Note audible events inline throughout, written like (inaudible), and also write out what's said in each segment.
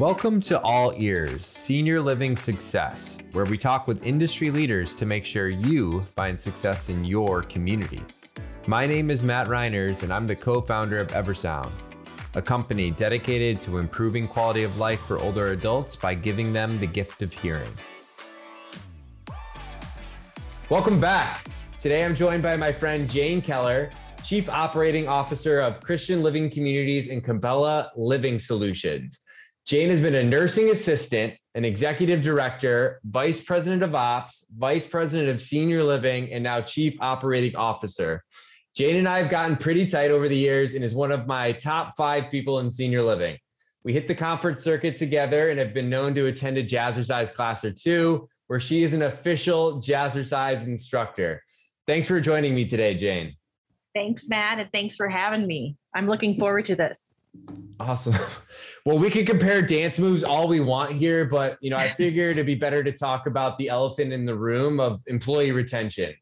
Welcome to All Ears Senior Living Success, where we talk with industry leaders to make sure you find success in your community. My name is Matt Reiners, and I'm the co founder of Eversound, a company dedicated to improving quality of life for older adults by giving them the gift of hearing. Welcome back. Today I'm joined by my friend Jayne Keller, Chief Operating Officer of Christian Living Communities and Cappella Living Solutions. Jayne has been a nursing assistant, an executive director, vice president of ops, vice president of senior living, and now chief operating officer. Jayne and I have gotten pretty tight over the years and is one of my top five people in senior living. We hit the conference circuit together and have been known to attend a jazzercise class or two, where she is an official jazzercise instructor. Thanks for joining me today, Jayne. Thanks, Matt, and thanks for having me. I'm looking forward to this. Awesome. (laughs) Well, we could compare dance moves all we want here, but you know, I figured it'd be better to talk about the elephant in the room of employee retention.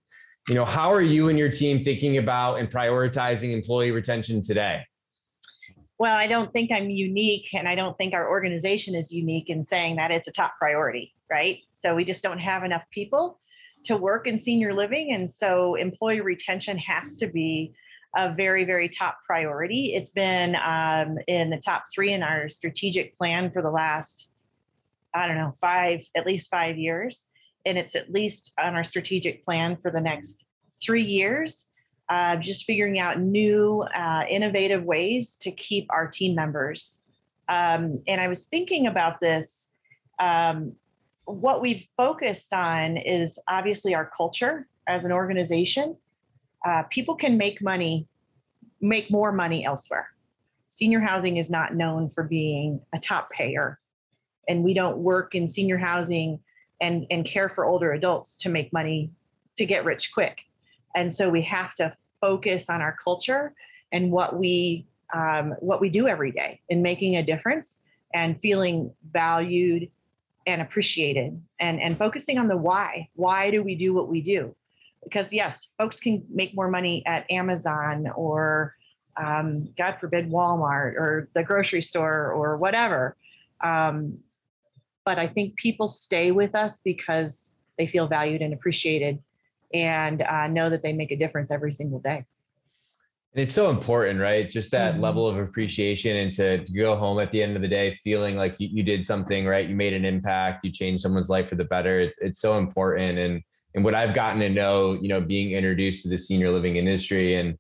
You know, how are you and your team thinking about and prioritizing employee retention today? Well, I don't think I'm unique, and I don't think our organization is unique in saying that it's a top priority, right? So we just don't have enough people to work in senior living. And so employee retention has to be a very, very top priority. It's been um, in the top three in our strategic plan for the last, I don't know, five, at least five years. And it's at least on our strategic plan for the next three years. Uh, just figuring out new, uh, innovative ways to keep our team members. Um, and I was thinking about this. Um, what we've focused on is obviously our culture as an organization uh, people can make money, make more money elsewhere. Senior housing is not known for being a top payer, and we don't work in senior housing and, and care for older adults to make money to get rich quick. And so we have to focus on our culture and what we um, what we do every day in making a difference and feeling valued and appreciated and, and focusing on the why. Why do we do what we do? Because yes, folks can make more money at Amazon or um, God forbid Walmart or the grocery store or whatever. Um, but I think people stay with us because they feel valued and appreciated and uh, know that they make a difference every single day. And it's so important, right? Just that mm-hmm. level of appreciation and to, to, go home at the end of the day feeling like you, you, did something, right? You made an impact, you changed someone's life for the better. It's, it's so important. And and what I've gotten to know, you know, being introduced to the senior living industry. And,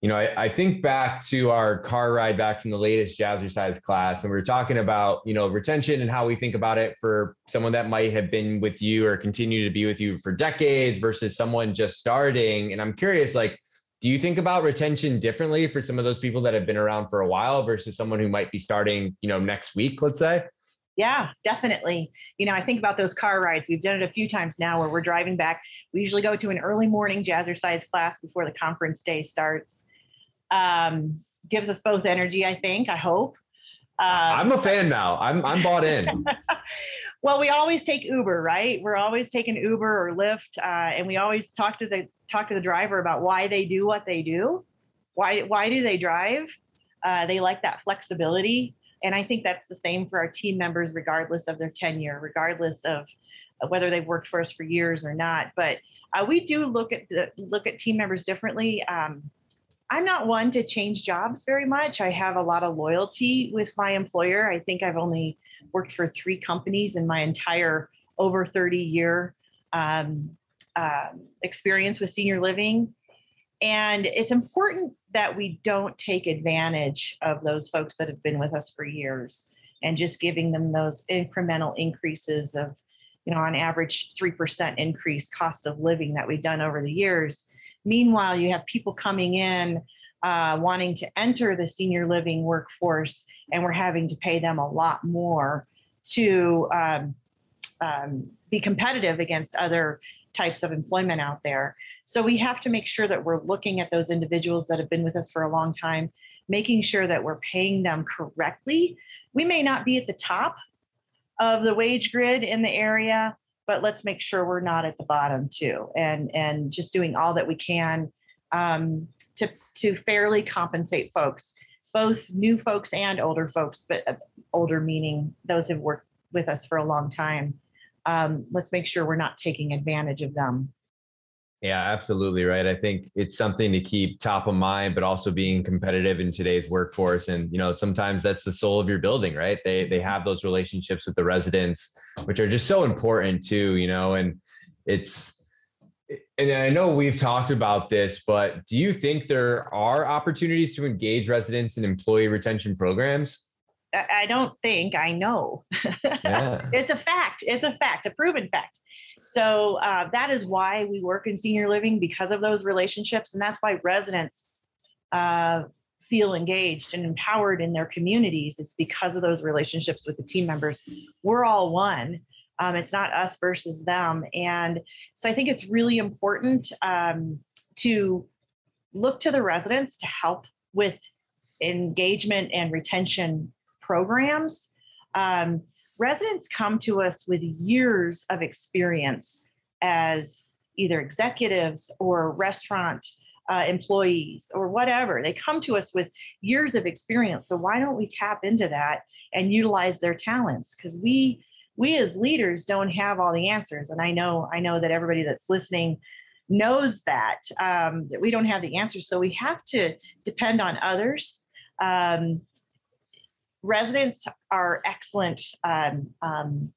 you know, I, I think back to our car ride back from the latest jazzercise class, and we are talking about, you know, retention and how we think about it for someone that might have been with you or continue to be with you for decades versus someone just starting. And I'm curious, like, do you think about retention differently for some of those people that have been around for a while versus someone who might be starting, you know, next week, let's say? Yeah, definitely. You know, I think about those car rides. We've done it a few times now where we're driving back. We usually go to an early morning jazzercise class before the conference day starts. Um, gives us both energy, I think, I hope. Um, I'm a fan now. I'm I'm bought in. (laughs) well, we always take Uber, right? We're always taking Uber or Lyft, uh, and we always talk to the talk to the driver about why they do what they do. Why why do they drive? Uh, they like that flexibility. And I think that's the same for our team members, regardless of their tenure, regardless of whether they've worked for us for years or not. But uh, we do look at the look at team members differently. Um, I'm not one to change jobs very much. I have a lot of loyalty with my employer. I think I've only worked for three companies in my entire over 30 year um, uh, experience with senior living. And it's important that we don't take advantage of those folks that have been with us for years and just giving them those incremental increases of, you know, on average 3% increase cost of living that we've done over the years. Meanwhile, you have people coming in uh, wanting to enter the senior living workforce, and we're having to pay them a lot more to um, um, be competitive against other types of employment out there. So we have to make sure that we're looking at those individuals that have been with us for a long time, making sure that we're paying them correctly. We may not be at the top of the wage grid in the area, but let's make sure we're not at the bottom too, and and just doing all that we can um, to to fairly compensate folks. both new folks and older folks, but uh, older meaning those who've worked with us for a long time. Um, let's make sure we're not taking advantage of them. Yeah, absolutely right. I think it's something to keep top of mind, but also being competitive in today's workforce. And you know, sometimes that's the soul of your building, right? They they have those relationships with the residents, which are just so important too. You know, and it's and I know we've talked about this, but do you think there are opportunities to engage residents in employee retention programs? I don't think I know. Yeah. (laughs) it's a fact. It's a fact, a proven fact. So uh, that is why we work in senior living because of those relationships, and that's why residents uh, feel engaged and empowered in their communities. Is because of those relationships with the team members. We're all one. Um, it's not us versus them. And so I think it's really important um, to look to the residents to help with engagement and retention programs. Um, residents come to us with years of experience as either executives or restaurant uh, employees or whatever. They come to us with years of experience. So why don't we tap into that and utilize their talents? Because we we as leaders don't have all the answers and i know i know that everybody that's listening knows that um, that we don't have the answers so we have to depend on others um, residents are excellent um, um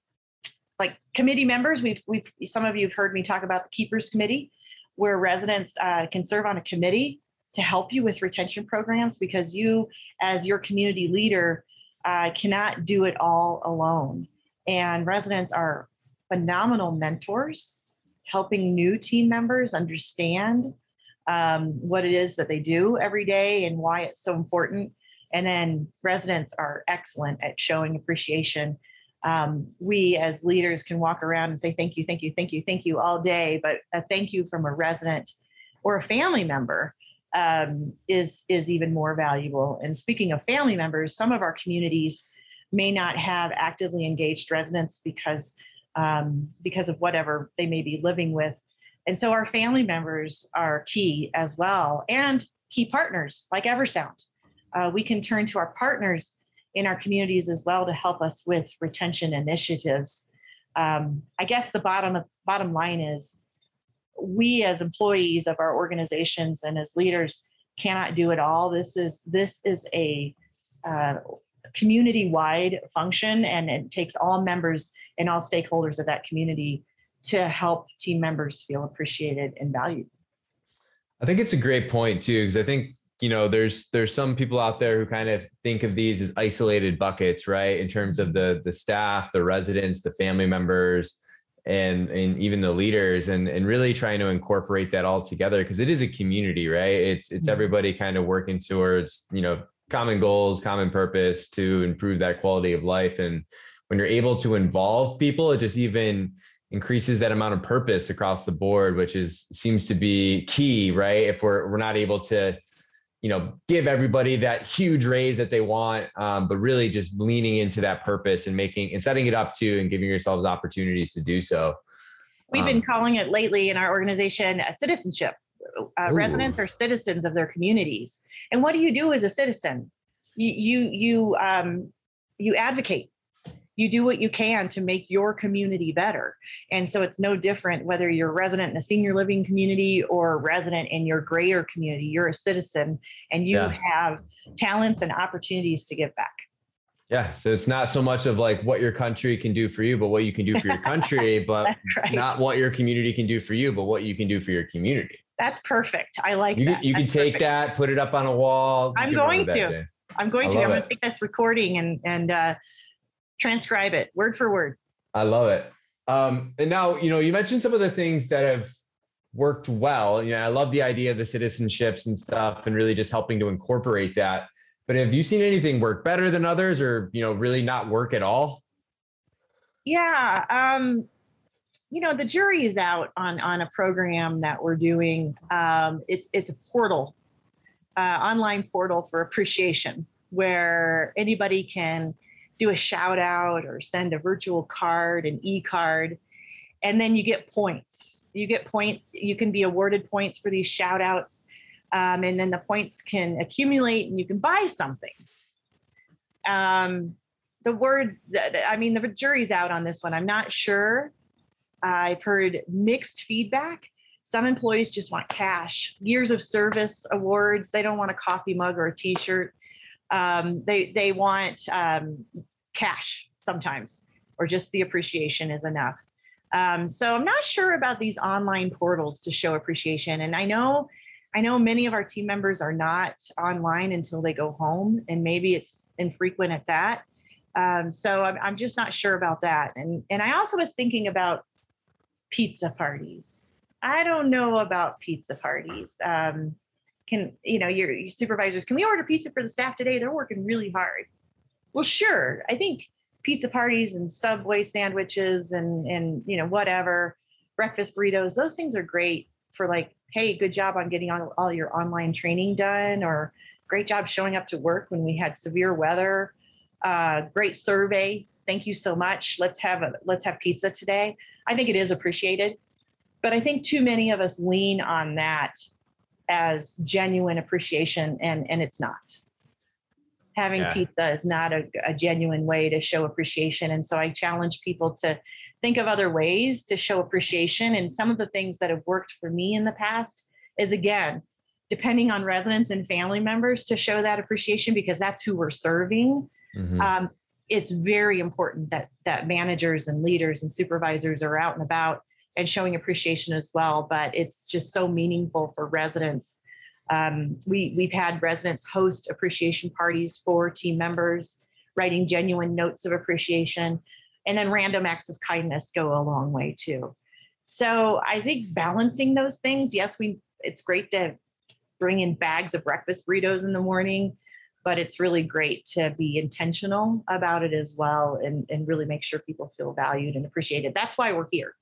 like committee members we've we've some of you have heard me talk about the keepers committee where residents uh, can serve on a committee to help you with retention programs because you as your community leader uh, cannot do it all alone and residents are phenomenal mentors, helping new team members understand um, what it is that they do every day and why it's so important. And then residents are excellent at showing appreciation. Um, we as leaders can walk around and say thank you, thank you, thank you, thank you all day, but a thank you from a resident or a family member um, is is even more valuable. And speaking of family members, some of our communities may not have actively engaged residents because um, because of whatever they may be living with. And so our family members are key as well, and key partners like Eversound. Uh, we can turn to our partners in our communities as well to help us with retention initiatives. Um, I guess the bottom bottom line is we as employees of our organizations and as leaders cannot do it all. This is this is a uh, community wide function and it takes all members and all stakeholders of that community to help team members feel appreciated and valued. I think it's a great point too, because I think you know there's there's some people out there who kind of think of these as isolated buckets, right? In terms of the the staff, the residents, the family members, and and even the leaders, and and really trying to incorporate that all together because it is a community, right? It's it's mm-hmm. everybody kind of working towards you know common goals, common purpose to improve that quality of life. And when you're able to involve people, it just even increases that amount of purpose across the board, which is seems to be key, right? If we're we're not able to, you know, give everybody that huge raise that they want, um, but really just leaning into that purpose and making and setting it up to and giving yourselves opportunities to do so. We've um, been calling it lately in our organization a citizenship uh, residents are citizens of their communities. And what do you do as a citizen? You you you um, you advocate. You do what you can to make your community better. And so it's no different whether you're a resident in a senior living community or a resident in your greater community. You're a citizen and you yeah. have talents and opportunities to give back. Yeah. So it's not so much of like what your country can do for you, but what you can do for your country, (laughs) but right. not what your community can do for you, but what you can do for your community. That's perfect. I like you, that. You can take perfect. that, put it up on a wall. I'm going to. I'm going to. I'm going to take this recording and and uh, transcribe it word for word. I love it. Um, and now you know you mentioned some of the things that have worked well. You know, I love the idea of the citizenships and stuff, and really just helping to incorporate that. But have you seen anything work better than others, or you know, really not work at all? Yeah. Um, you know the jury is out on on a program that we're doing um, it's it's a portal uh, online portal for appreciation where anybody can do a shout out or send a virtual card an e-card and then you get points you get points you can be awarded points for these shout outs Um, and then the points can accumulate and you can buy something. Um, the words, I mean, the jury's out on this one. I'm not sure. I've heard mixed feedback. Some employees just want cash, years of service awards. They don't want a coffee mug or a T-shirt. Um, they they want um, cash sometimes, or just the appreciation is enough. Um, so I'm not sure about these online portals to show appreciation. And I know, I know many of our team members are not online until they go home, and maybe it's infrequent at that. Um, so I'm, I'm just not sure about that. And and I also was thinking about pizza parties. I don't know about pizza parties. Um, can you know your, your supervisors? Can we order pizza for the staff today? They're working really hard. Well, sure. I think pizza parties and subway sandwiches and and you know whatever breakfast burritos those things are great for like hey good job on getting on all your online training done or great job showing up to work when we had severe weather uh, great survey thank you so much let's have a let's have pizza today i think it is appreciated but i think too many of us lean on that as genuine appreciation and and it's not having yeah. pizza is not a, a, genuine way to show appreciation. And so I challenge people to think of other ways to show appreciation. And some of the things that have worked for me in the past is again, depending on residents and family members to show that appreciation because that's who we're serving. Mm-hmm. Um, it's very important that that managers and leaders and supervisors are out and about and showing appreciation as well. But it's just so meaningful for residents um, we, we've had residents host appreciation parties for team members, writing genuine notes of appreciation, and then random acts of kindness go a long way too. So I think balancing those things, yes, we it's great to bring in bags of breakfast burritos in the morning, but it's really great to be intentional about it as well and, and really make sure people feel valued and appreciated. That's why we're here.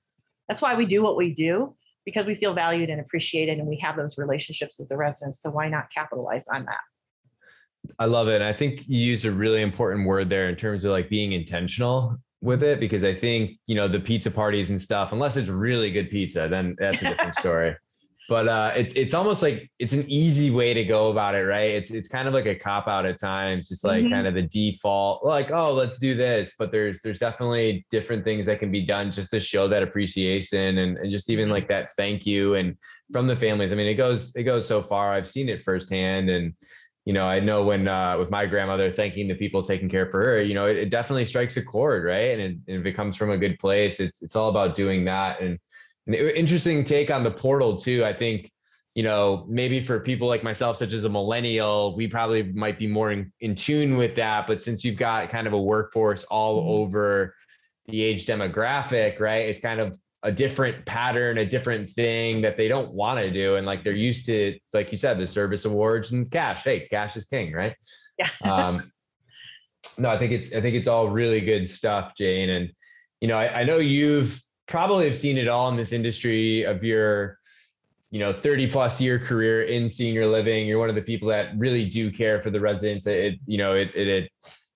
That's why we do what we do because we feel valued and appreciated and we have those relationships with the residents. So why not capitalize on that? I love it. And I think you used a really important word there in terms of like being intentional with it because I think, you know, the pizza parties and stuff, unless it's really good pizza, then that's a different (laughs) story but uh, it's it's almost like it's an easy way to go about it, right? It's it's kind of like a cop out at times, just like mm-hmm. kind of the default, like oh let's do this. But there's there's definitely different things that can be done just to show that appreciation and, and just even like that thank you and from the families. I mean, it goes it goes so far. I've seen it firsthand, and you know I know when uh, with my grandmother thanking the people taking care for her, you know it, it definitely strikes a chord, right? And, it, and if it comes from a good place, it's it's all about doing that and an interesting take on the portal too. I think, you know, maybe for people like myself, such as a millennial, we probably might be more in, in tune with that. But since you've got kind of a workforce all mm-hmm. over the age demographic, right? It's kind of a different pattern, a different thing that they don't want to do. And like they're used to, like you said, the service awards and cash. Hey, cash is king, right? Yeah. (laughs) um, no, I think it's I think it's all really good stuff, Jayne. And you know, I, I know you've probably have seen it all in this industry of your you know 30 plus year career in senior living. You're one of the people that really do care for the residents. It you know it it it,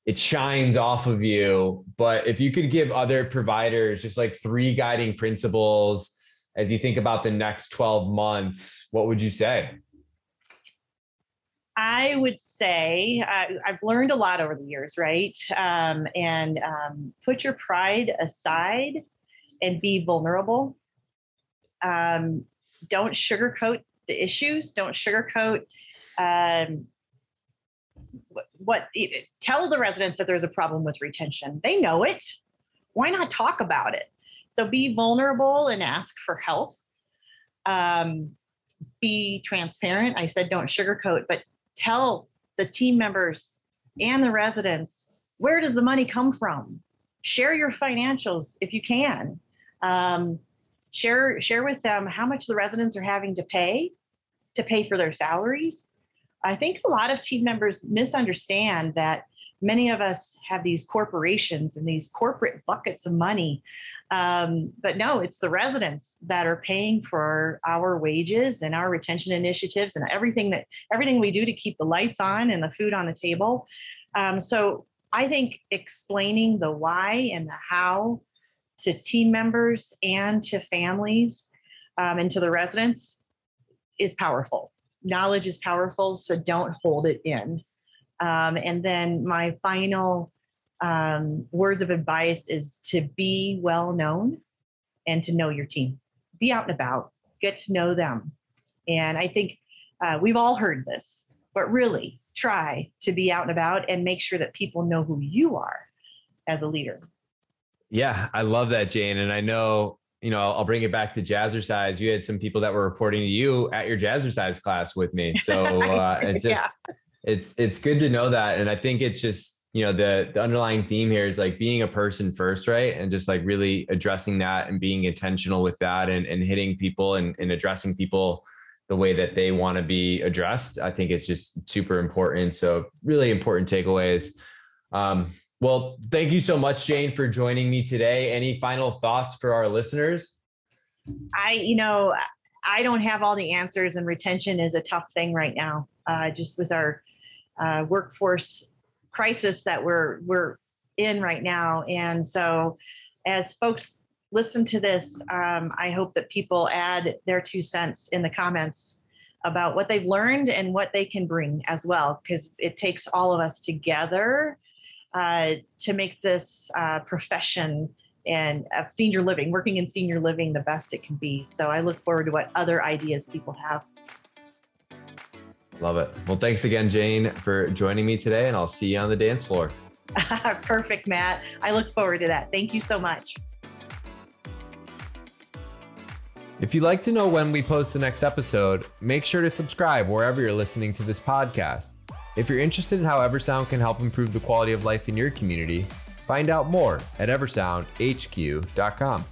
it shines off of you. But if you could give other providers just like three guiding principles as you think about the next 12 months what would you say? I would say uh, I've learned a lot over the years, right? Um, and um, put your pride aside and be vulnerable. Um, don't sugarcoat the issues. Don't sugarcoat um, what, what. Tell the residents that there's a problem with retention. They know it. Why not talk about it? So be vulnerable and ask for help. Um, be transparent. I said don't sugarcoat, but tell the team members and the residents where does the money come from. Share your financials if you can. Um, share share with them how much the residents are having to pay to pay for their salaries. I think a lot of team members misunderstand that many of us have these corporations and these corporate buckets of money. Um, but no, it's the residents that are paying for our wages and our retention initiatives and everything that everything we do to keep the lights on and the food on the table. Um, so I think explaining the why and the how to team members and to families um, and to the residents is powerful. knowledge is powerful, so don't hold it in. Um, and then my final um, words of advice is to be well known and to know your team. Be out and about, get to know them. And I think uh, we've all heard this, but really try to be out and about and make sure that people know who you are as a leader. Yeah, I love that, Jayne. And I know, you know, I'll bring it back to jazzercise. You had some people that were reporting to you at your jazzercise class with me. So (laughs) uh, it's just, yeah. it's, it's good to know that. And I think it's just, you know the, the underlying theme here is like being a person first right and just like really addressing that and being intentional with that and, and hitting people and, and addressing people the way that they want to be addressed i think it's just super important so really important takeaways um, well thank you so much jayne for joining me today any final thoughts for our listeners i you know i don't have all the answers and retention is a tough thing right now uh, just with our uh, workforce crisis that we're we're in right now. And so, as folks listen to this, um, I hope that people add their two cents in the comments about what they've learned and what they can bring as well, because it takes all of us together uh, to make this uh, profession and of senior living, working in senior living, the best it can be. So I look forward to what other ideas people have. Love it. Well, thanks again, Jayne, for joining me today, and I'll see you on the dance floor. (laughs) Perfect, Matt. I look forward to that. Thank you so much. If you'd like to know when we post the next episode, make sure to subscribe wherever you're listening to this podcast. If you're interested in how Eversound can help improve the quality of life in your community, find out more at eversoundhq.com.